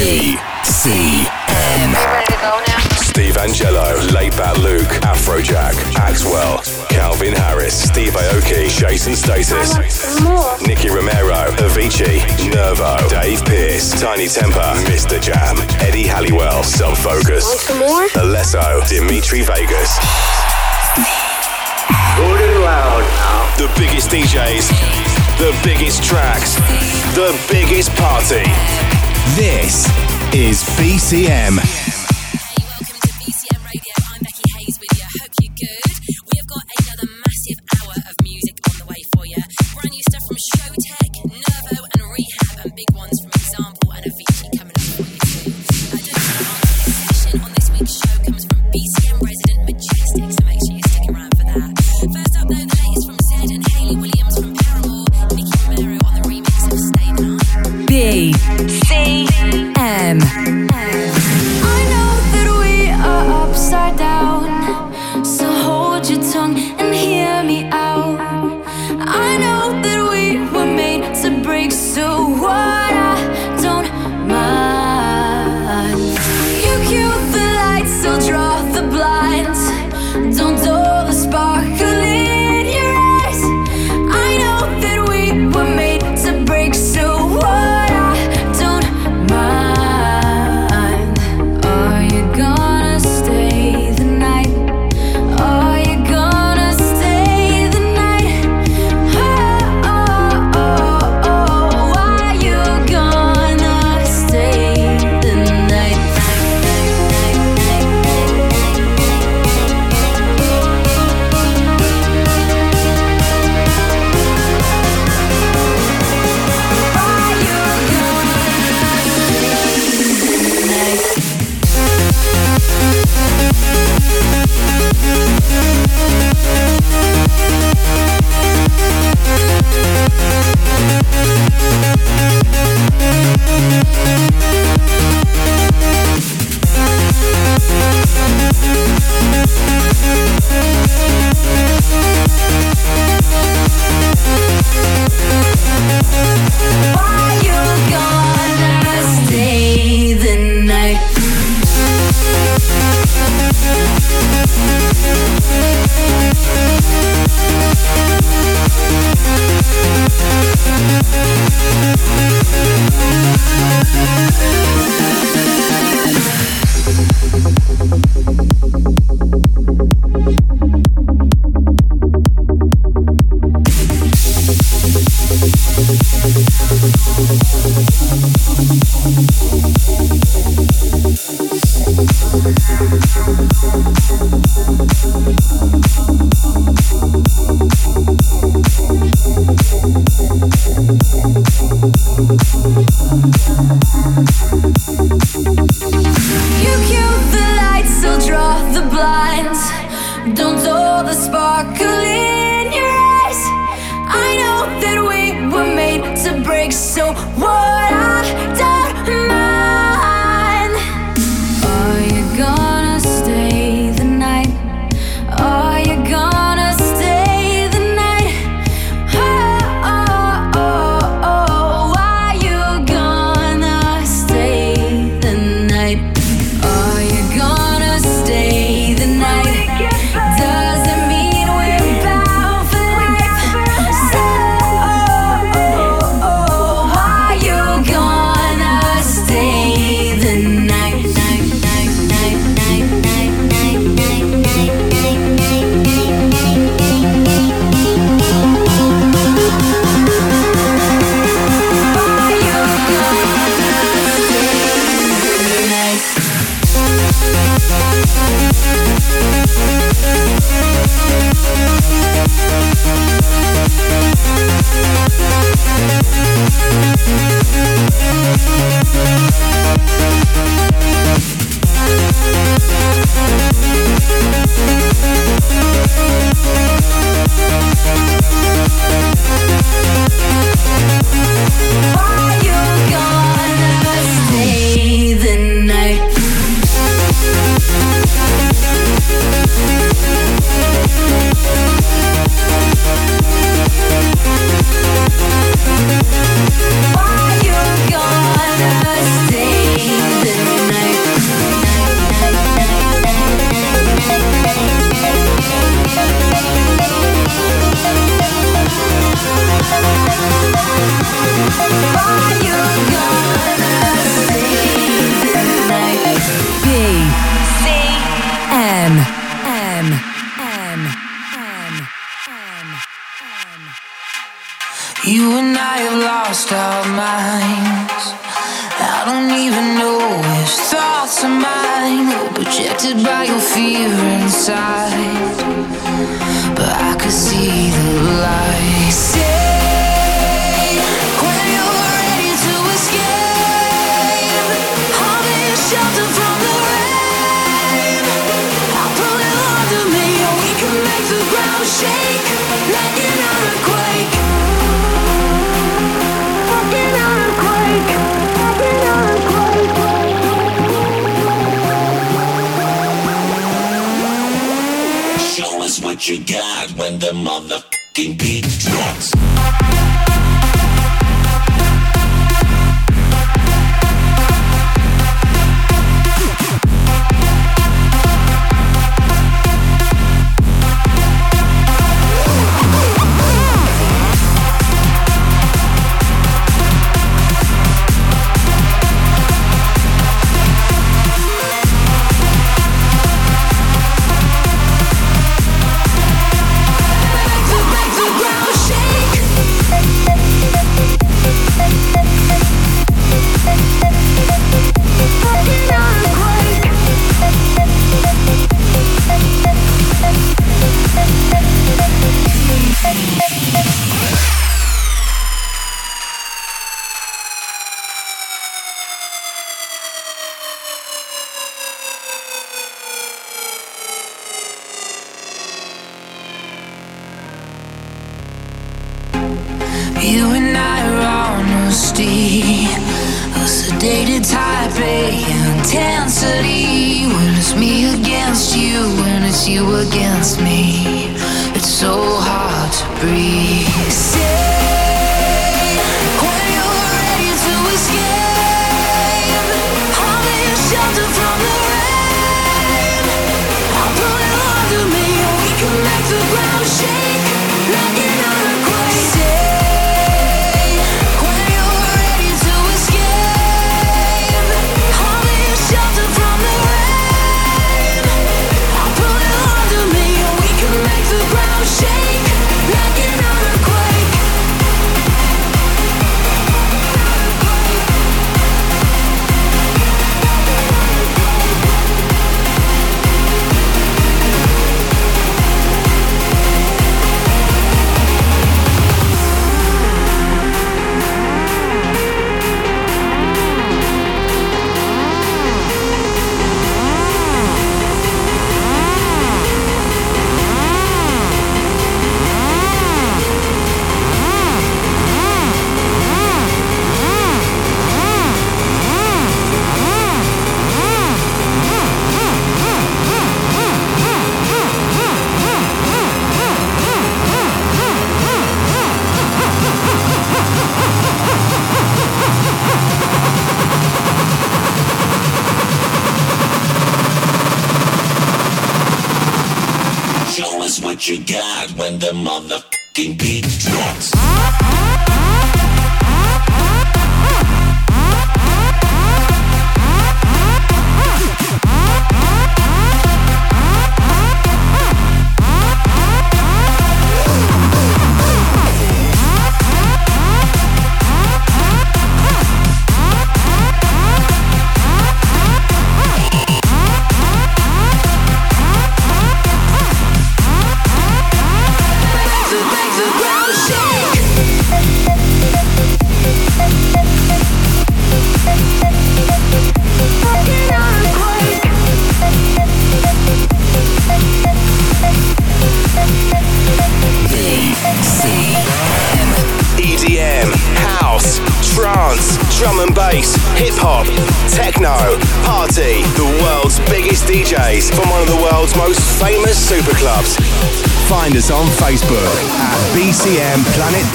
BCM. Ready to go now? Steve Angello, Laidback Luke, Afrojack, Axwell, Calvin Harris, Steve Aoki, Jason Status, Nicky Romero, Avicii, Nervo, Dave Pearce, Tinie Tempah, Mr. Jam, Eddie Halliwell, Sub Focus, Alesso, Dimitri Vegas. Good and loud now. The biggest DJs, the biggest tracks, the biggest party. This is BCM. Gone the ground shakes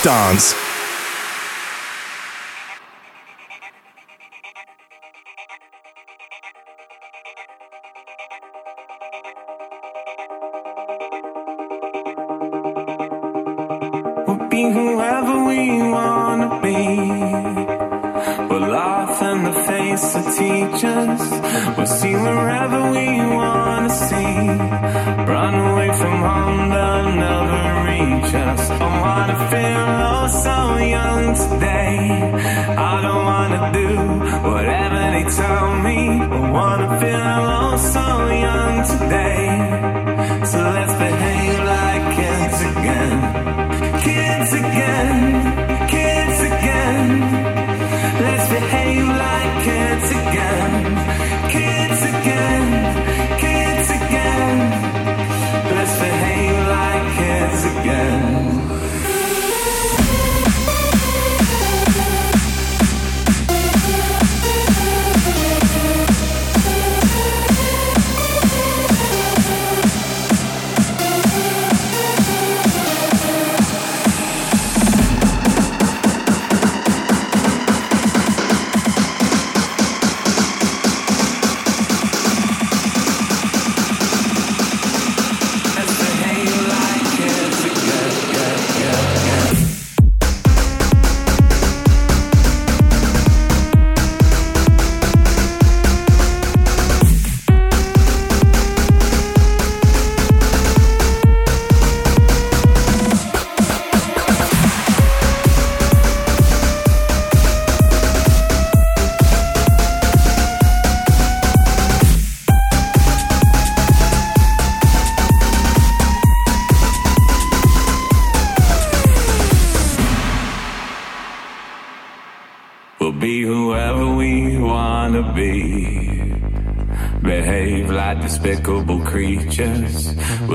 Dance. We'll be whoever we wanna be. We'll laugh in the face of teachers. We'll see wherever we wanna see. I they'll never reach us. I wanna feel oh so young today. I don't wanna do whatever they tell me. I wanna feel oh so young today. So let's behave like kids again, kids again.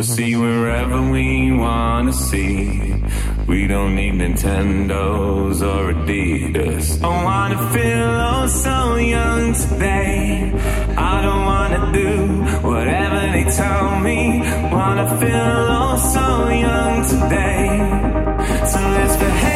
We'll see wherever we wanna see. We don't need Nintendos or Adidas. I wanna feel oh so young today. I don't wanna do whatever they tell me. Wanna feel oh so young today. So let's behave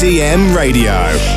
BCM Radio.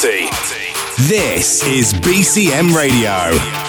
Party. This is BCM Radio.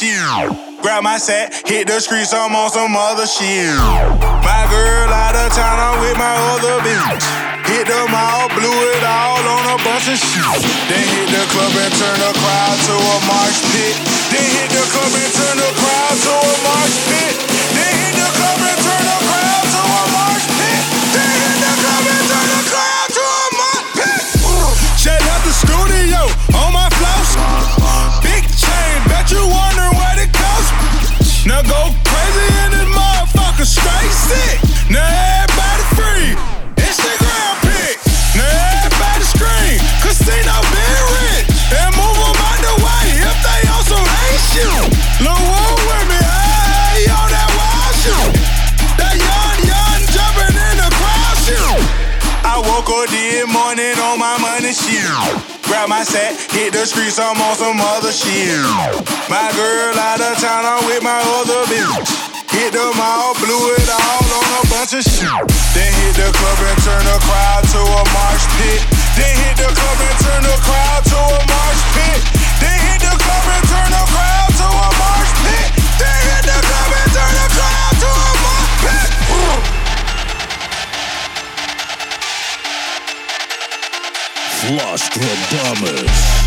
Shit. Grab my sack, hit the streets, I'm on some other shit. My girl out of town, I'm with my other bitch. Hit the mall, blew it all on a bunch of shit. Then hit the club and turn the crowd to a mosh pit. Then hit the club and turn the crowd to a mosh pit. Go crazy in this motherfucker, straight sick. Now everybody free. Instagram pic. Now everybody scream. Casino been rich. And move them out the way if they some ain't shit. Lil' Woo with me, hey, on that wild shit. That young, young jumping in the crowd shit. I woke up this morning on my money shit. Grab my sack, hit the streets, I'm on some other shit. My girl out of town, I'm with my other bitch. Hit the mall, blew it all on a bunch of shit. Then hit the club and turn the crowd to a mosh pit. Then hit the club and turn the crowd to a mosh pit. Then hit the club and turn the crowd to a mosh pit. Then hit the club and turn the crowd to a mosh pit. Flosstradamus. He's worked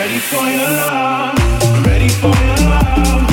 ready for your love. Ready for your love.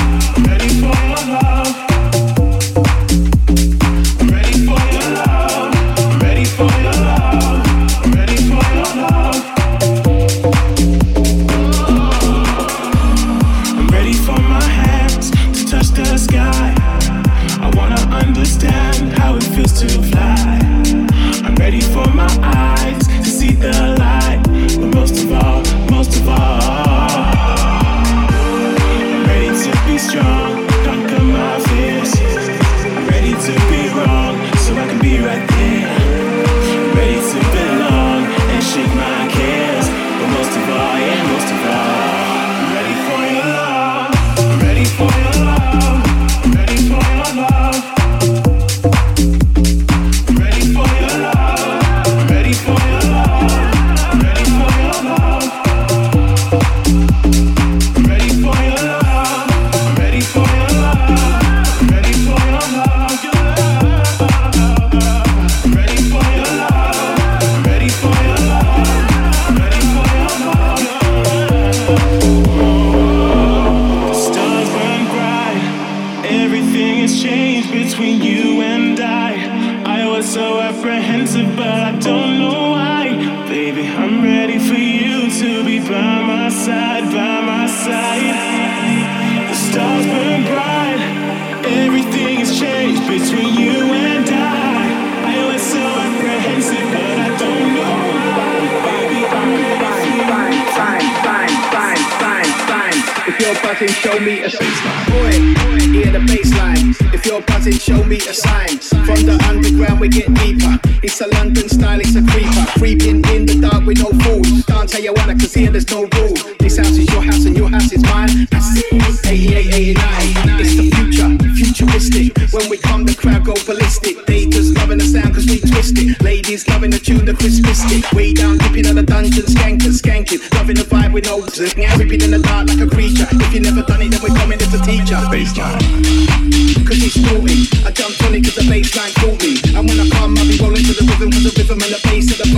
We get deeper. It's a London style, it's a creeper. Creeping in the dark with no fools. Can't tell you wanna, cause here there's no rules. This house is your house and your house is mine. That's 88, 89. It's the future, futuristic. When we come, the crowd go ballistic. They just loving the sound cause we twist it. Ladies loving the tune, the crisp biscuit. Way down, dipping on the dungeon, skanking, skanking. Loving the vibe with no now Creeping in the dark like a creature. If you never done it, then we're coming as a teacher. Bassline. Cause it's sporty. I jumped on it cause the bassline caught me.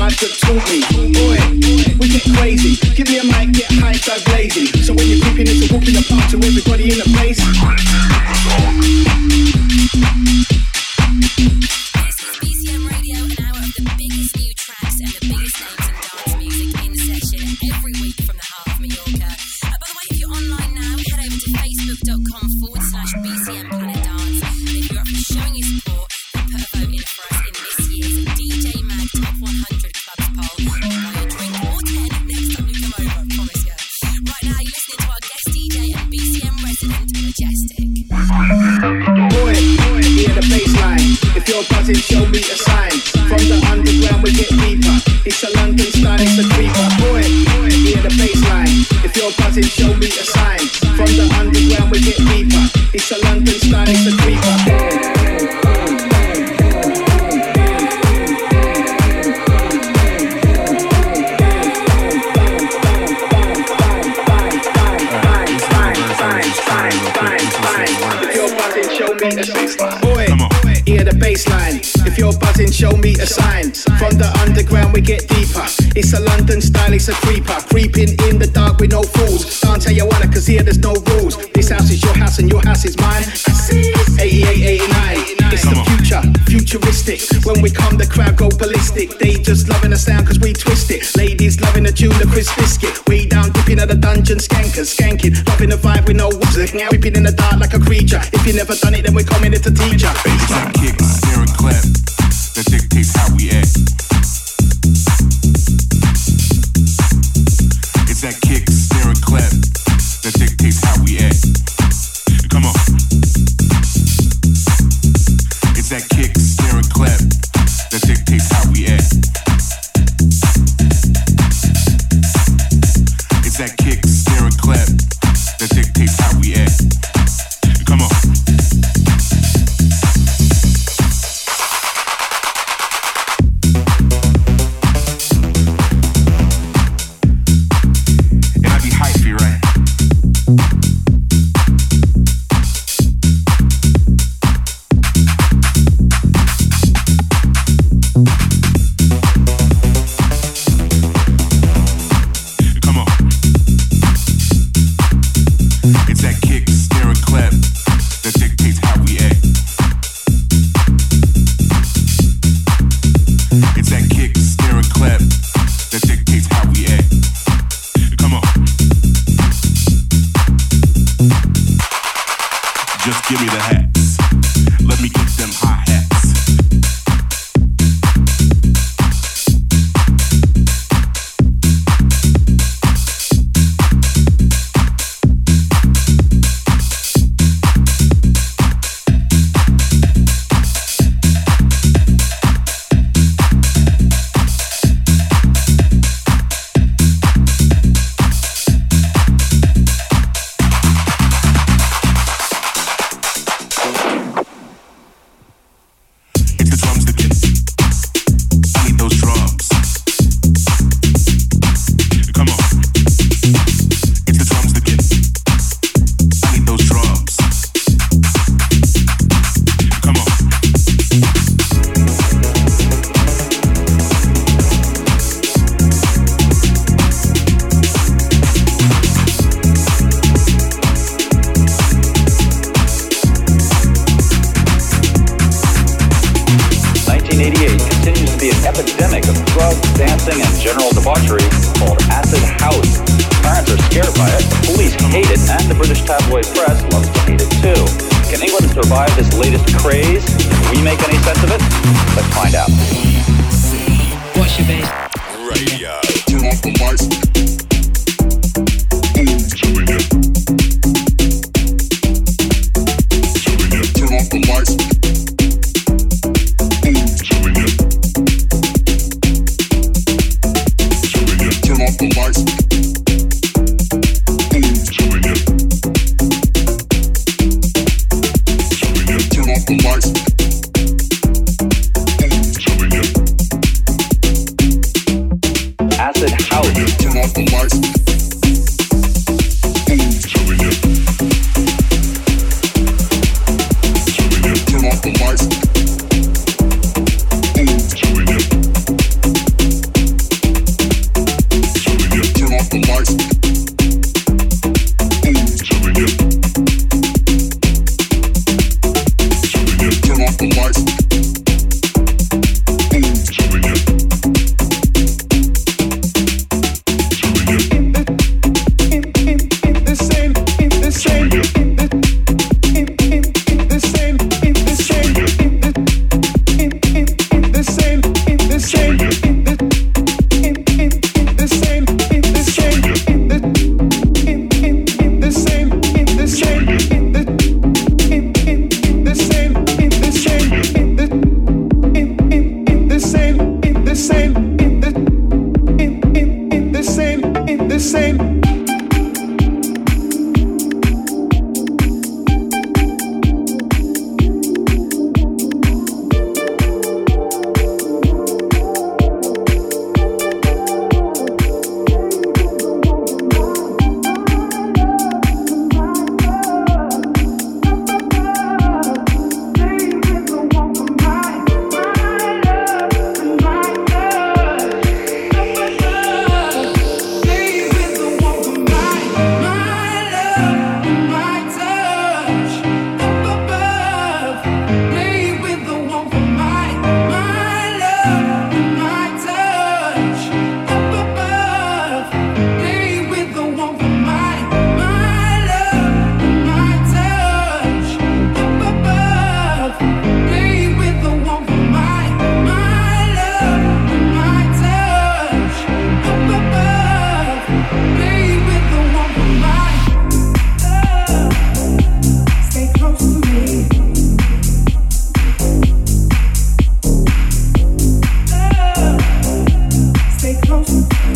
Vibe that taught me. Boy, we get crazy. Give me a mic, get high, dive lazy. So when you're creeping, it's a walk in the park to everybody in the place. Me a sign. From the underground, we get deeper. It's a London style, it's a creeper. Boy, hear the bassline. If you're buzzing, show me a sign. From the underground, we get deeper. It's a London style, it's a show me a sign. From the underground, we get deeper. It's a London style, it's a creeper. Creeping in the dark with no fools. Can't tell you wanna, cause here there's no rules. This house is your house and your house is mine. 88, 89. It's the future, futuristic. When we come, the crowd go ballistic. They just loving the sound cause we twist it. Ladies loving the tune, the crisp biscuit. Way down, dipping at the dungeon, skankers, skanking. Loving the vibe with no words. Now creeping in the dark like a creature. If you never done it, then we're coming as a teacher. Bassline kick, snare and clap. That dictates how we act. It's that kick, clap. That dictates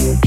you.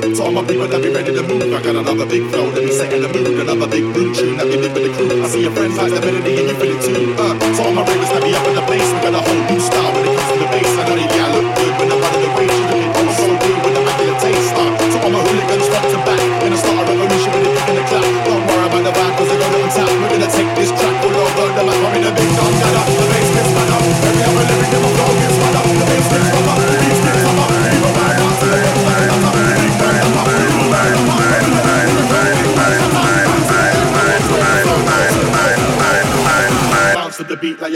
It's all my people that be ready to move, I got another big flow that be setting the mood, another big blue tune that be lit the crew. I see your friends like the melody and you feel it too. Uh, to all my ravers that be up in the place, we got a whole new style when it comes to the bass. I know that yeah, I look good when I'm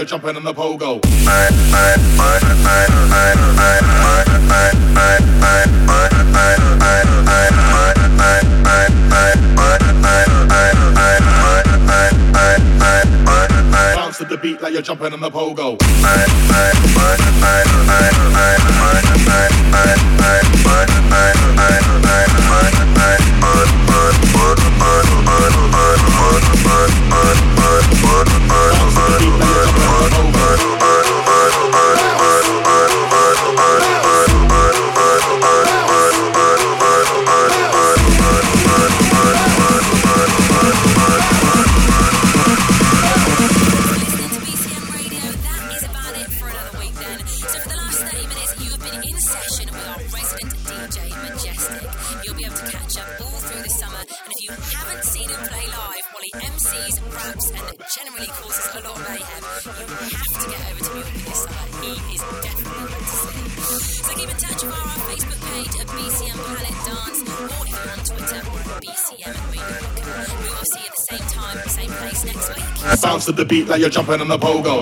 jumping on the pogo. Bounce to the beat like you're jumping on the pogo. Bye. To the beat like you're jumping on the pogo.